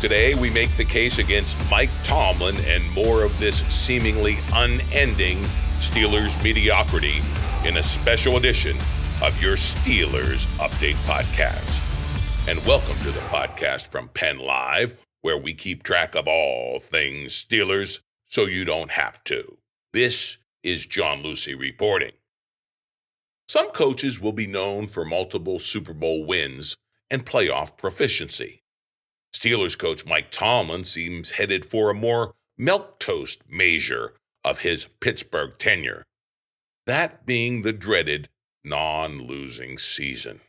Today, we make the case against Mike Tomlin and more of this seemingly unending Steelers mediocrity in a special edition of your Steelers Update Podcast. And welcome to the podcast from Penn Live, where we keep track of all things Steelers so you don't have to. This is John Luciew reporting. Some coaches will be known for multiple Super Bowl wins and playoff proficiency. Steelers coach Mike Tomlin seems headed for a more milquetoast measure of his Pittsburgh tenure, that being the dreaded non losing season.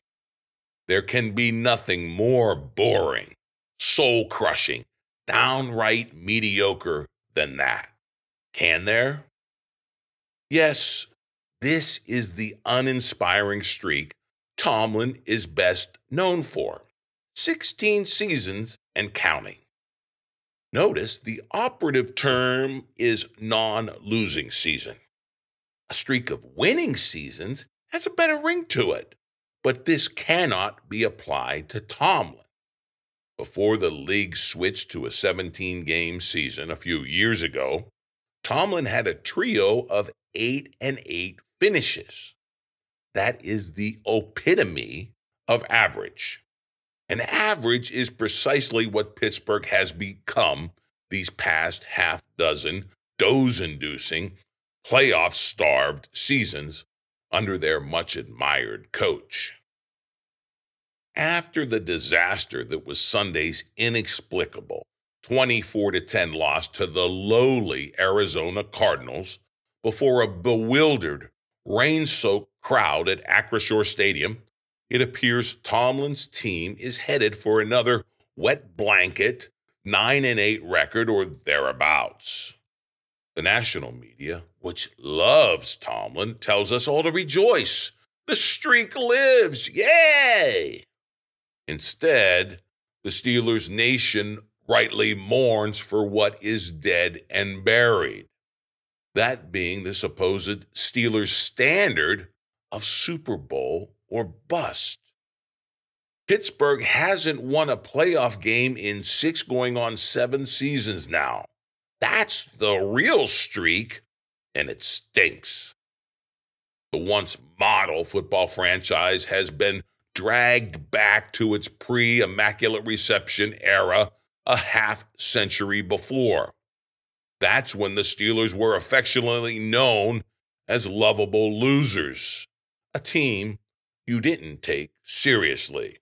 There can be nothing more boring, soul crushing, downright mediocre than that. Can there? Yes, this is the uninspiring streak Tomlin is best known for 16 seasons and counting. Notice the operative term is non losing season. A streak of winning seasons has a better ring to it, but this cannot be applied to Tomlin. Before the league switched to a 17 game season a few years ago, Tomlin had a trio of 8 and 8 finishes. That is the epitome of average. An average is precisely what Pittsburgh has become these past half dozen doze inducing, playoff starved seasons under their much admired coach. After the disaster that was Sunday's inexplicable 24 10 loss to the lowly Arizona Cardinals before a bewildered, rain soaked crowd at Acrisure Stadium, it appears Tomlin's team is headed for another wet blanket 9 and 8 record or thereabouts. The national media, which loves Tomlin, tells us all to rejoice. The streak lives. Yay! Instead, the Steelers nation rightly mourns for what is dead and buried. That being the supposed Steelers standard of Super Bowl or bust. Pittsburgh hasn't won a playoff game in six going on seven seasons now. That's the real streak, and it stinks. The once model football franchise has been dragged back to its pre Immaculate Reception era a half century before. That's when the Steelers were affectionately known as lovable losers, a team you didn't take seriously.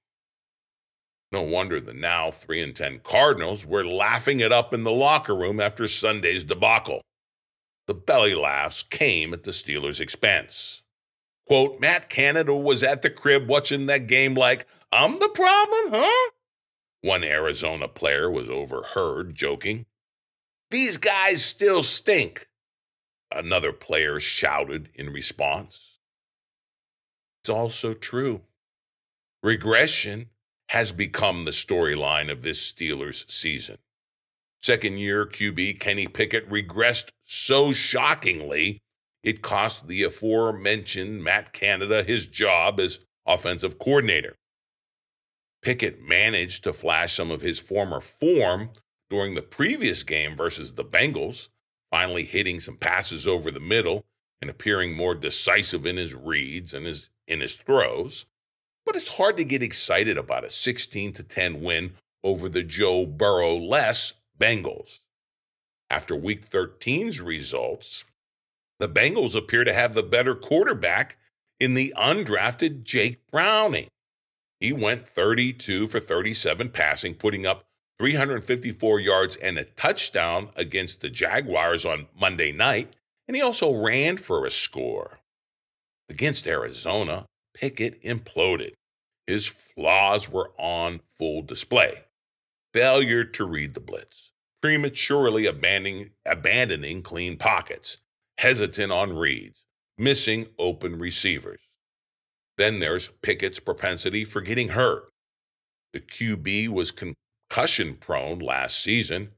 No wonder the now 3 and 10 Cardinals were laughing it up in the locker room after Sunday's debacle. The belly laughs came at the Steelers' expense. Quote, Matt Canada was at the crib watching that game like, I'm the problem, huh? One Arizona player was overheard joking. These guys still stink. Another player shouted in response. It's also true. Regression has become the storyline of this Steelers season. Second year QB Kenny Pickett regressed so shockingly, it cost the aforementioned Matt Canada his job as offensive coordinator. Pickett managed to flash some of his former form during the previous game versus the Bengals, finally hitting some passes over the middle and appearing more decisive in his reads and his in his throws. But it's hard to get excited about a 16 to 10 win over the Joe Burrow less Bengals. After week 13's results, the Bengals appear to have the better quarterback in the undrafted Jake Browning. He went 32 for 37 passing, putting up 354 yards and a touchdown against the Jaguars on Monday night, and he also ran for a score. Against Arizona, Pickett imploded. His flaws were on full display. failure to read the blitz, prematurely abandoning, abandoning clean pockets, hesitant on reads, missing open receivers. Then there's Pickett's propensity for getting hurt. The QB was concussion prone last season,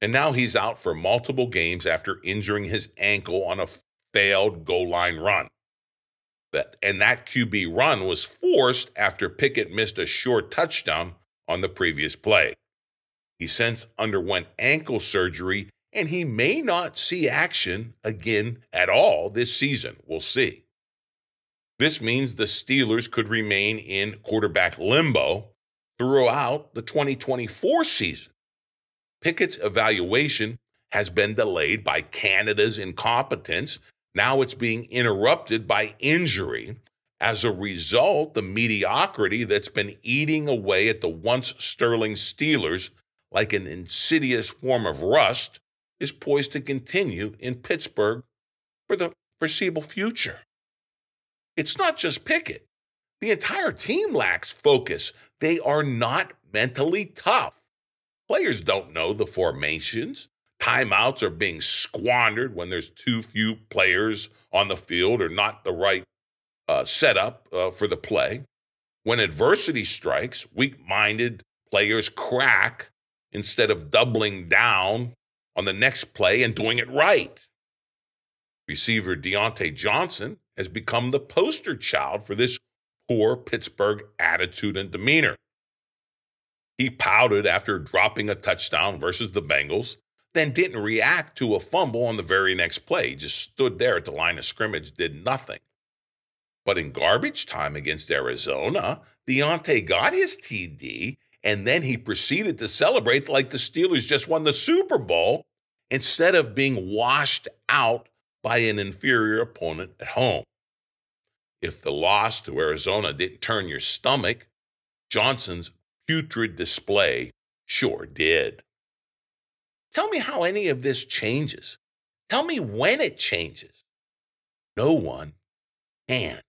and now he's out for multiple games after injuring his ankle on a failed goal line run. That, and that QB run was forced after Pickett missed a short touchdown on the previous play. He since underwent ankle surgery and he may not see action again at all this season. We'll see. This means the Steelers could remain in quarterback limbo throughout the 2024 season. Pickett's evaluation has been delayed by Canada's incompetence. Now it's being interrupted by injury. As a result, the mediocrity that's been eating away at the once sterling Steelers like an insidious form of rust is poised to continue in Pittsburgh for the foreseeable future. It's not just Pickett. The entire team lacks focus. They are not mentally tough. Players don't know the formations. Timeouts are being squandered when there's too few players on the field or not the right uh, setup uh, for the play. When adversity strikes, weak minded players crack instead of doubling down on the next play and doing it right. Receiver Diontae Johnson has become the poster child for this poor Pittsburgh attitude and demeanor. He pouted after dropping a touchdown versus the Bengals, then didn't react to a fumble on the very next play. He just stood there at the line of scrimmage, did nothing. But in garbage time against Arizona, Diontae got his TD and then he proceeded to celebrate like the Steelers just won the Super Bowl instead of being washed out by an inferior opponent at home. If the loss to Arizona didn't turn your stomach, Johnson's putrid display sure did. Tell me how any of this changes. Tell me when it changes. No one can.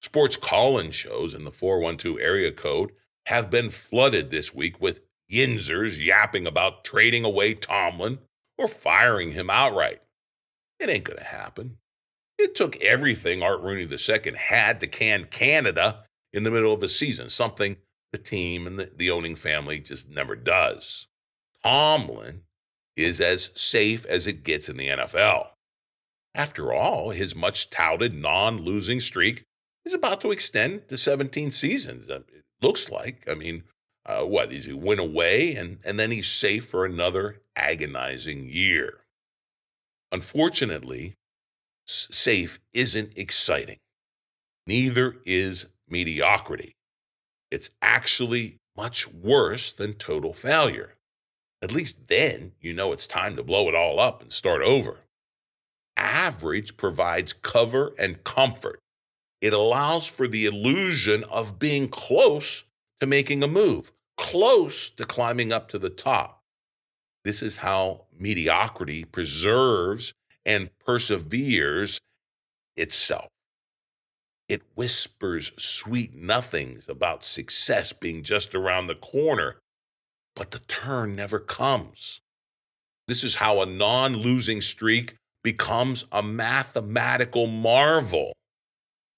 Sports call in shows in the 412 area code have been flooded this week with yinzers yapping about trading away Tomlin or firing him outright. It ain't going to happen. It took everything Art Rooney II had to can Canada in the middle of the season, something the team and the, the owning family just never does. Tomlin is as safe as it gets in the NFL. After all, his much touted non losing streak is about to extend to 17 seasons It looks like. I mean, uh, what is he win away and and then he's safe for another agonizing year. Unfortunately, safe isn't exciting. Neither is mediocrity. It's actually much worse than total failure. At least then you know it's time to blow it all up and start over. Average provides cover and comfort it allows for the illusion of being close to making a move, close to climbing up to the top. This is how mediocrity preserves and perseveres itself. It whispers sweet nothings about success being just around the corner, but the turn never comes. This is how a non losing streak becomes a mathematical marvel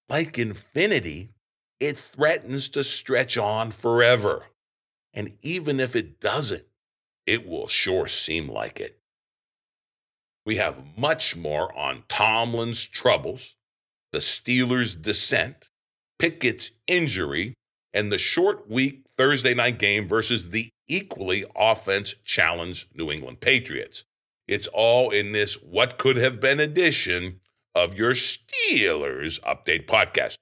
like infinity, it threatens to stretch on forever. And even if it doesn't, it will sure seem like it. We have much more on Tomlin's troubles, the Steelers' descent, Pickett's injury, and the short week Thursday night game versus the equally offense challenged New England Patriots. It's all in this what could have been edition of your Steelers Update podcast.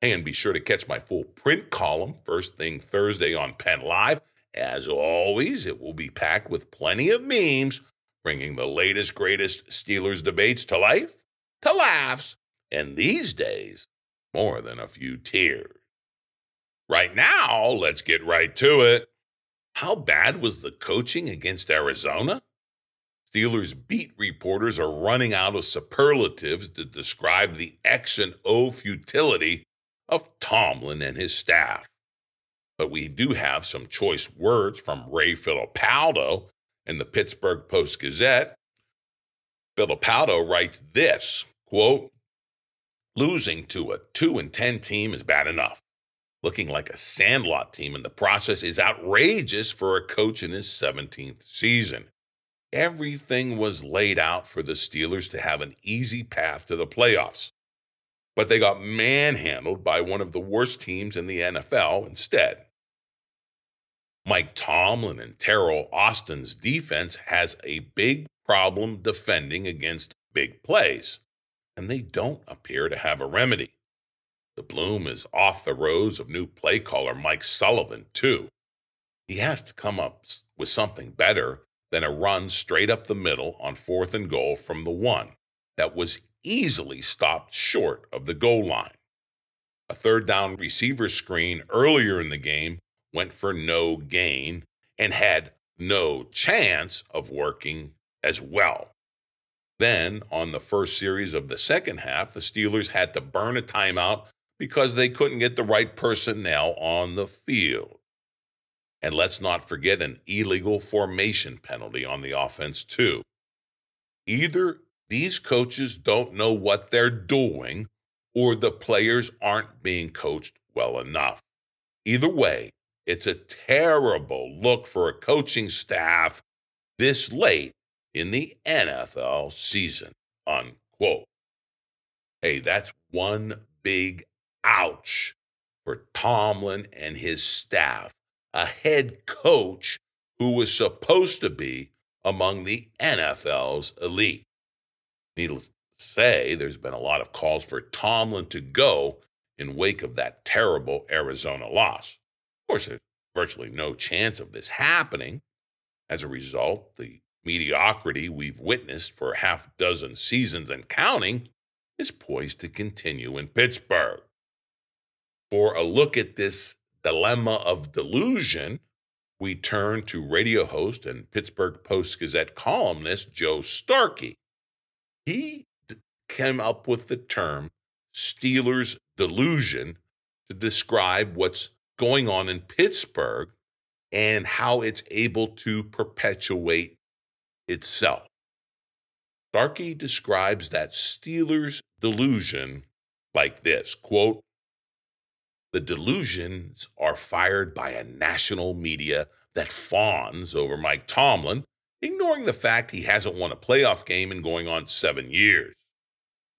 And be sure to catch my full print column first thing Thursday on Penn Live. As always, it will be packed with plenty of memes, bringing the latest, greatest Steelers debates to life, to laughs, and these days, more than a few tears. Right now, let's get right to it. How bad was the coaching against Arizona? Steelers beat reporters are running out of superlatives to describe the X and O futility of Tomlin and his staff. But we do have some choice words from Ray Fittipaldo in the Pittsburgh Post Gazette. Fittipaldo writes this quote, losing to a 2 and 10 team is bad enough. Looking like a sandlot team in the process is outrageous for a coach in his 17th season. Everything was laid out for the Steelers to have an easy path to the playoffs. But they got manhandled by one of the worst teams in the NFL instead. Mike Tomlin and Teryl Austin's defense has a big problem defending against big plays, and they don't appear to have a remedy. The bloom is off the rose of new play caller Mike Sullivan, too. He has to come up with something better than a run straight up the middle on fourth and goal from the one that was easily stopped short of the goal line. A third down receiver screen earlier in the game went for no gain and had no chance of working as well. Then, on the first series of the second half, the Steelers had to burn a timeout because they couldn't get the right personnel on the field. And let's not forget an illegal formation penalty on the offense, too. Either these coaches don't know what they're doing, or the players aren't being coached well enough. Either way, it's a terrible look for a coaching staff this late in the NFL season. Unquote. Hey, that's one big ouch for Tomlin and his staff, a head coach who was supposed to be among the NFL's elite. Needless to say, there's been a lot of calls for Tomlin to go in wake of that terrible Arizona loss. Of course, there's virtually no chance of this happening. As a result, the mediocrity we've witnessed for a half dozen seasons and counting is poised to continue in Pittsburgh. For a look at this dilemma of delusion, we turn to radio host and Pittsburgh Post Gazette columnist Joe Starkey. He came up with the term Steelers delusion to describe what's going on in Pittsburgh and how it's able to perpetuate itself. Starkey describes that Steelers delusion like this quote, the delusions are fired by a national media that fawns over Mike Tomlin, ignoring the fact he hasn't won a playoff game in going on seven years.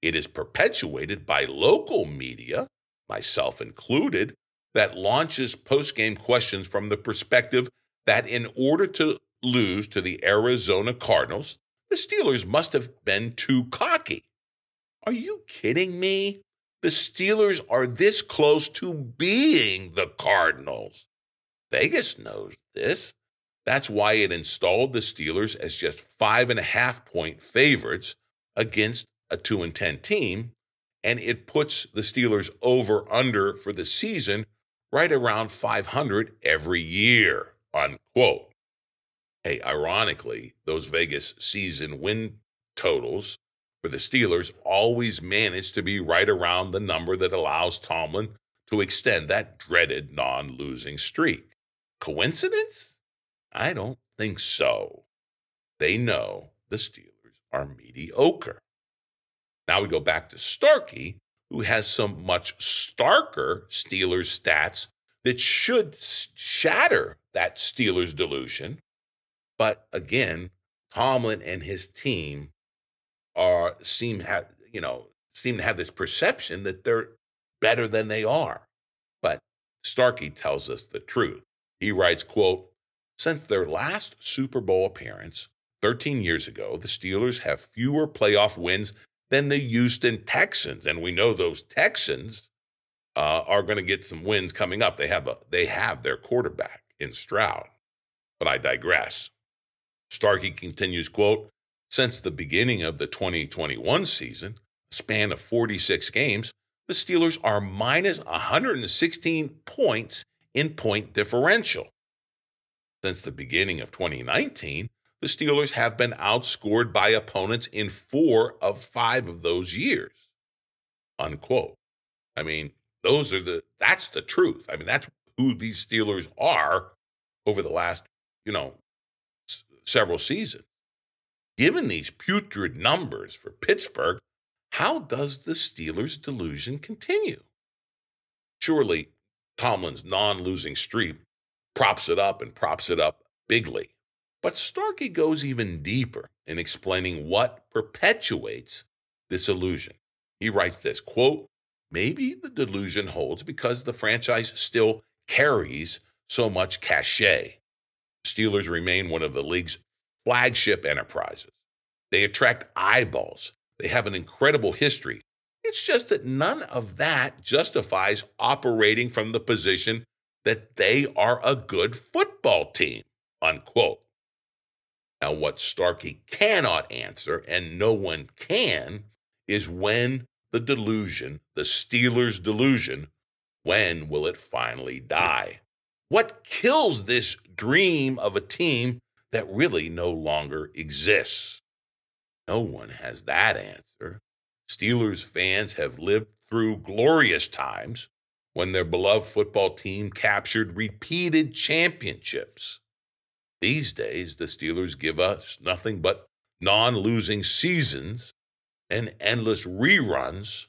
It is perpetuated by local media, myself included, that launches post game questions from the perspective that in order to lose to the Arizona Cardinals, the Steelers must have been too cocky. Are you kidding me? The Steelers are this close to being the Cardinals. Vegas knows this. That's why it installed the Steelers as just five and a half point favorites against a 2 and 10 team. And it puts the Steelers over under for the season right around 500 every year, unquote. Hey, ironically, those Vegas season win totals for the Steelers always manage to be right around the number that allows Tomlin to extend that dreaded non losing streak. Coincidence? I don't think so. They know the Steelers are mediocre. Now we go back to Starkey, who has some much starker Steelers stats that should shatter that Steelers delusion. But again, Tomlin and his team are seem have you know seem to have this perception that they're better than they are. But Starkey tells us the truth. He writes, quote, since their last Super Bowl appearance 13 years ago, the Steelers have fewer playoff wins than the Houston Texans, and we know those Texans uh, are going to get some wins coming up. They have a they have their quarterback in Stroud. But I digress. Starkey continues, quote, since the beginning of the 2021 season, a span of 46 games, the Steelers are minus 116 points in point differential. Since the beginning of 2019, the Steelers have been outscored by opponents in four of five of those years. Unquote. I mean, those are the that's the truth. I mean, that's who these Steelers are over the last, you know, s- several seasons. Given these putrid numbers for Pittsburgh, how does the Steelers' delusion continue? Surely Tomlin's non losing streak props it up and props it up bigly. But Starkey goes even deeper in explaining what perpetuates this illusion. He writes this quote, Maybe the delusion holds because the franchise still carries so much cachet. Steelers remain one of the league's flagship enterprises. They attract eyeballs. They have an incredible history. It's just that none of that justifies operating from the position that they are a good football team, unquote. Now, what Starkey cannot answer, and no one can, is when the delusion, the Steelers' delusion, when will it finally die? What kills this dream of a team that really no longer exists? No one has that answer. Steelers fans have lived through glorious times when their beloved football team captured repeated championships. These days, the Steelers give us nothing but non losing seasons and endless reruns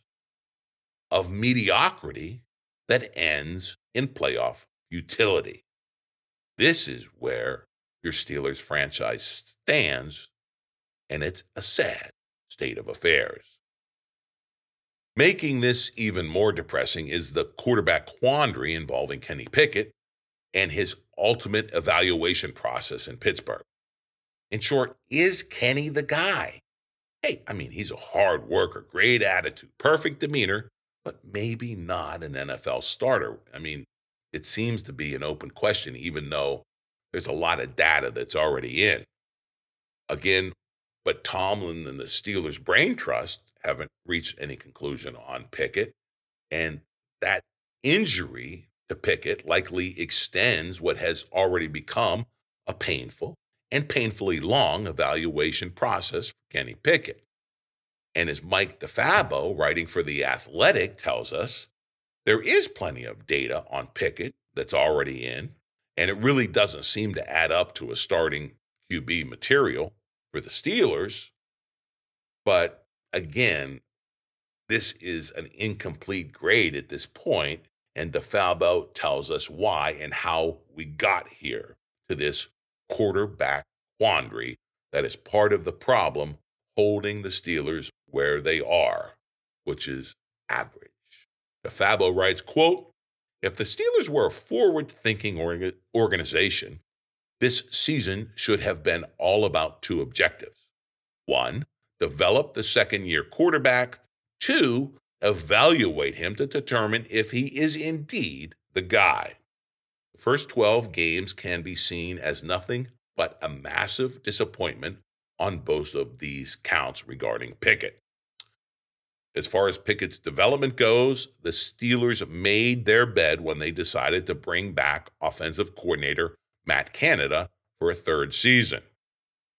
of mediocrity that ends in playoff futility. This is where your Steelers franchise stands, and it's a sad state of affairs. Making this even more depressing is the quarterback quandary involving Kenny Pickett and his ultimate evaluation process in Pittsburgh. In short, is Kenny the guy? Hey, I mean, he's a hard worker, great attitude, perfect demeanor, but maybe not an NFL starter. I mean, it seems to be an open question, even though there's a lot of data that's already in. Again, but Tomlin and the Steelers Brain Trust haven't reached any conclusion on Pickett. And that injury to Pickett likely extends what has already become a painful and painfully long evaluation process for Kenny Pickett. And as Mike DeFabo, writing for The Athletic, tells us, there is plenty of data on Pickett that's already in, and it really doesn't seem to add up to a starting QB material for the Steelers. But again, this is an incomplete grade at this point, and DeFabo tells us why and how we got here to this quarterback quandary that is part of the problem holding the Steelers where they are, which is average. DeFabo writes, quote, if the Steelers were a forward-thinking organization, this season should have been all about two objectives. One, develop the second year quarterback. Two, evaluate him to determine if he is indeed the guy. The first 12 games can be seen as nothing but a massive disappointment on both of these counts regarding Pickett. As far as Pickett's development goes, the Steelers made their bed when they decided to bring back offensive coordinator Matt Canada for a third season.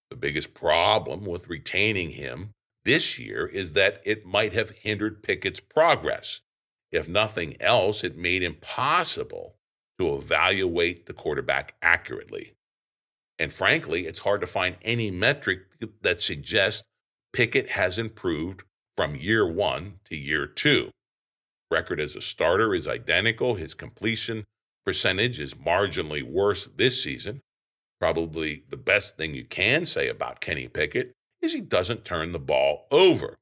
The biggest problem with retaining him this year is that it might have hindered Pickett's progress. If nothing else, it made impossible to evaluate the quarterback accurately. And frankly, it's hard to find any metric that suggests Pickett has improved from year one to year two. Record as a starter is identical. His completion percentage is marginally worse this season. Probably the best thing you can say about Kenny Pickett is he doesn't turn the ball over.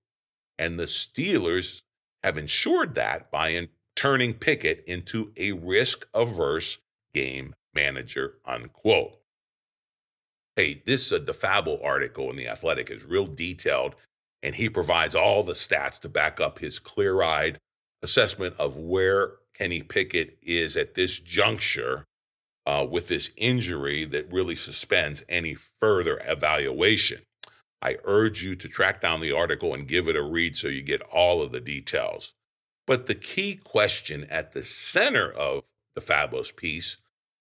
And the Steelers have ensured that by turning Pickett into a risk averse game manager, unquote. Hey, this uh, DeFabo article in The Athletic is real detailed, and he provides all the stats to back up his clear eyed assessment of where Kenny Pickett is at this juncture uh, with this injury that really suspends any further evaluation. I urge you to track down the article and give it a read so you get all of the details. But the key question at the center of DeFabo's piece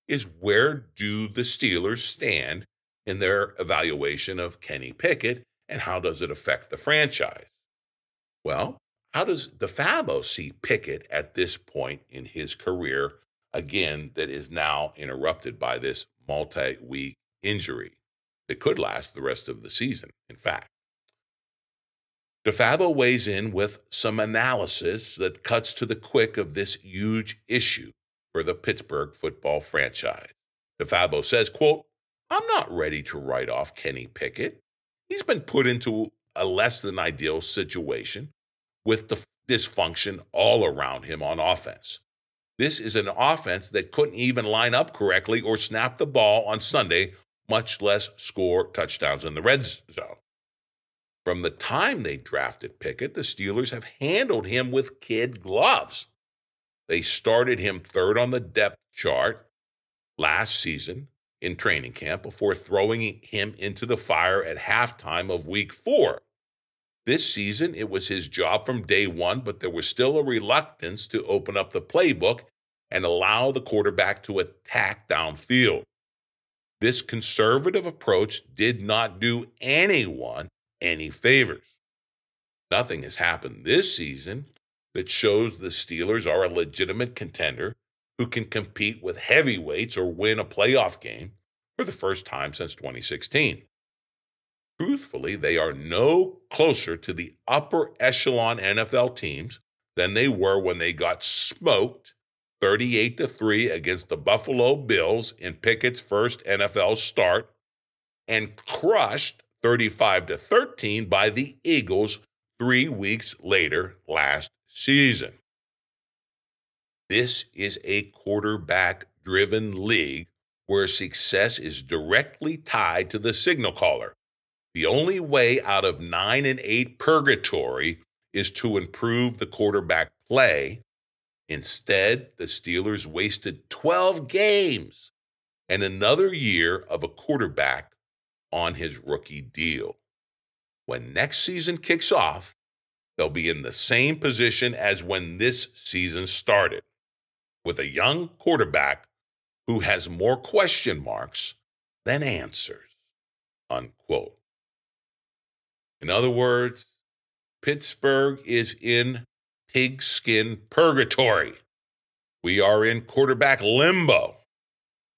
is where do the Steelers stand in their evaluation of Kenny Pickett and how does it affect the franchise? Well, how does DeFabo see Pickett at this point in his career again, that is now interrupted by this multi week injury that could last the rest of the season, in fact. DeFabo weighs in with some analysis that cuts to the quick of this huge issue for the Pittsburgh football franchise. DeFabo says, quote, I'm not ready to write off Kenny Pickett. He's been put into a less than ideal situation with the dysfunction all around him on offense. This is an offense that couldn't even line up correctly or snap the ball on Sunday, much less score touchdowns in the red zone. From the time they drafted Pickett, the Steelers have handled him with kid gloves. They started him third on the depth chart last season in training camp before throwing him into the fire at halftime of week four. This season, it was his job from day one, but there was still a reluctance to open up the playbook and allow the quarterback to attack downfield. This conservative approach did not do anyone any favors. Nothing has happened this season that shows the Steelers are a legitimate contender who can compete with heavyweights or win a playoff game for the first time since 2016. Truthfully, they are no closer to the upper echelon NFL teams than they were when they got smoked 38 to 3 against the Buffalo Bills in Pickett's first NFL start and crushed 35 to 13 by the Eagles 3 weeks later last season. This is a quarterback driven league where success is directly tied to the signal caller. The only way out of 9 and 8 purgatory is to improve the quarterback play. Instead, the Steelers wasted 12 games and another year of a quarterback on his rookie deal. When next season kicks off, they'll be in the same position as when this season started, with a young quarterback who has more question marks than answers. Unquote. In other words, Pittsburgh is in pigskin purgatory. We are in quarterback limbo.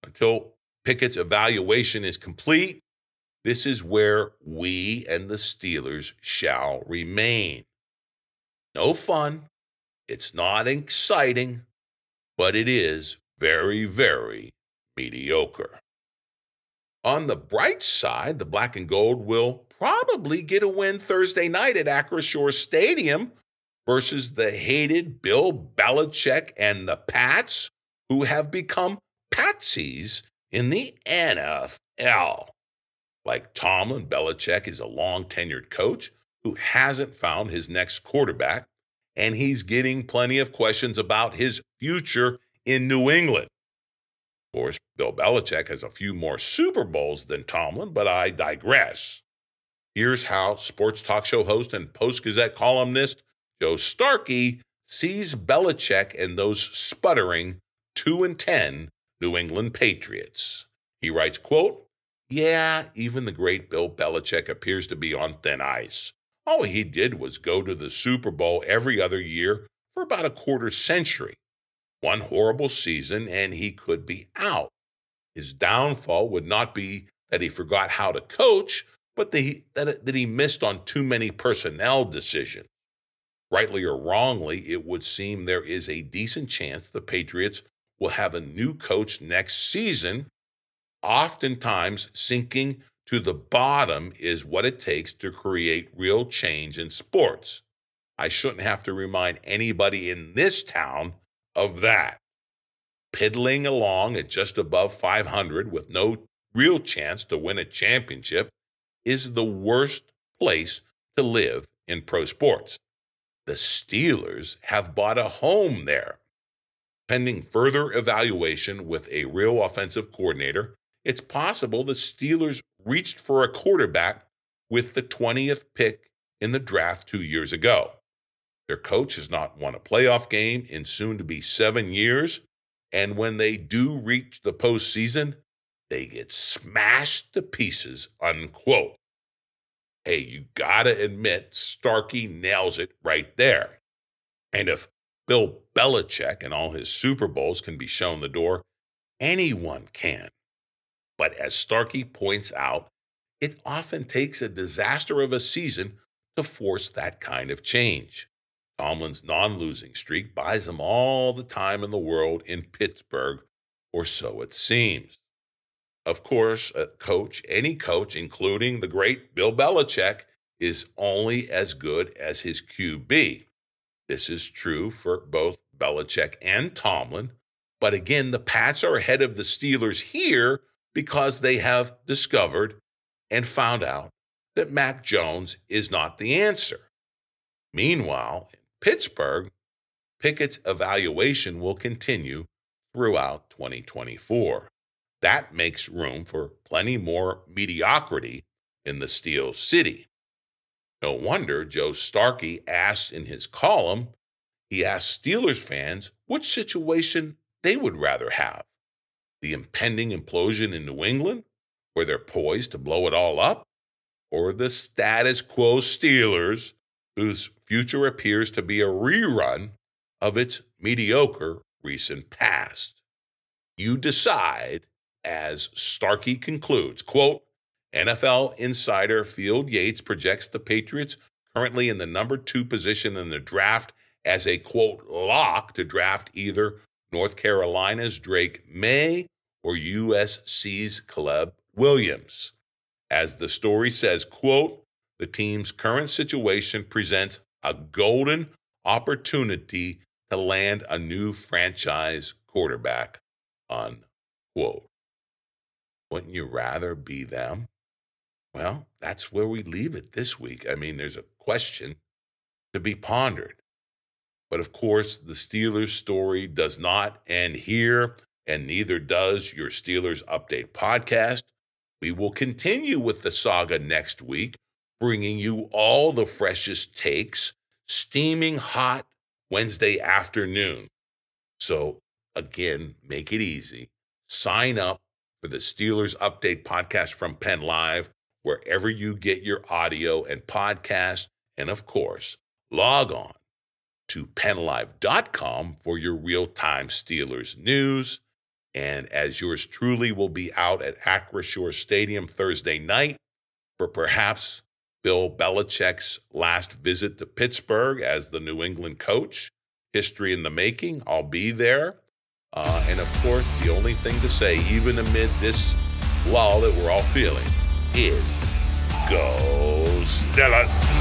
Until Pickett's evaluation is complete, this is where we and the Steelers shall remain. No fun. It's not exciting, but it is very, very mediocre. On the bright side, the black and gold will probably get a win Thursday night at Acrisure Stadium versus the hated Bill Belichick and the Pats, who have become patsies in the NFL. Like Tomlin, Belichick is a long tenured coach who hasn't found his next quarterback, and he's getting plenty of questions about his future in New England. Of course, Bill Belichick has a few more Super Bowls than Tomlin, but I digress. Here's how sports talk show host and Post Gazette columnist Joe Starkey sees Belichick and those sputtering 2 and 10 New England Patriots. He writes, quote, "Yeah, even the great Bill Belichick appears to be on thin ice. All he did was go to the Super Bowl every other year for about a quarter century one horrible season and he could be out. His downfall would not be that he forgot how to coach, but that that he missed on too many personnel decisions. Rightly or wrongly, it would seem there is a decent chance the Patriots will have a new coach next season. Oftentimes, sinking to the bottom is what it takes to create real change in sports. I shouldn't have to remind anybody in this town of that. Piddling along at just above 500 with no real chance to win a championship is the worst place to live in pro sports. The Steelers have bought a home there. Pending further evaluation with a real offensive coordinator, it's possible the Steelers reached for a quarterback with the 20th pick in the draft two years ago. Their coach has not won a playoff game in soon to be seven years. And when they do reach the postseason, they get smashed to pieces, unquote. Hey, you gotta admit, Starkey nails it right there. And if Bill Belichick and all his Super Bowls can be shown the door, anyone can. But as Starkey points out, it often takes a disaster of a season to force that kind of change. Tomlin's non losing streak buys him all the time in the world in Pittsburgh, or so it seems. Of course, a coach, any coach, including the great Bill Belichick, is only as good as his QB. This is true for both Belichick and Tomlin. But again, the Pats are ahead of the Steelers here because they have discovered and found out that Mac Jones is not the answer. Meanwhile, in Pittsburgh, Pickett's evaluation will continue throughout 2024. That makes room for plenty more mediocrity in the Steel City. No wonder Joe Starkey asked in his column, he asked Steelers fans which situation they would rather have the impending implosion in New England, where they're poised to blow it all up, or the status quo Steelers, whose future appears to be a rerun of its mediocre recent past. You decide, as Starkey concludes, quote, NFL insider Field Yates projects the Patriots currently in the number two position in the draft as a quote lock to draft either North Carolina's Drake Maye or USC's Caleb Williams. As the story says, quote, the team's current situation presents a golden opportunity to land a new franchise quarterback, unquote. Wouldn't you rather be them? Well, that's where we leave it this week. I mean, there's a question to be pondered. But of course, the Steelers story does not end here, and neither does your Steelers Update podcast. We will continue with the saga next week, bringing you all the freshest takes, steaming hot Wednesday afternoon. So, again, make it easy. Sign up for the Steelers Update podcast from Penn Live wherever you get your audio and podcast. And of course, log on to pennlive.com for your real time Steelers news. And as yours truly will be out at Acrisure Stadium Thursday night for perhaps Bill Belichick's last visit to Pittsburgh as the New England coach. History in the making. I'll be there. Uh, and of course, the only thing to say, even amid this lull that we're all feeling, is go Steelers!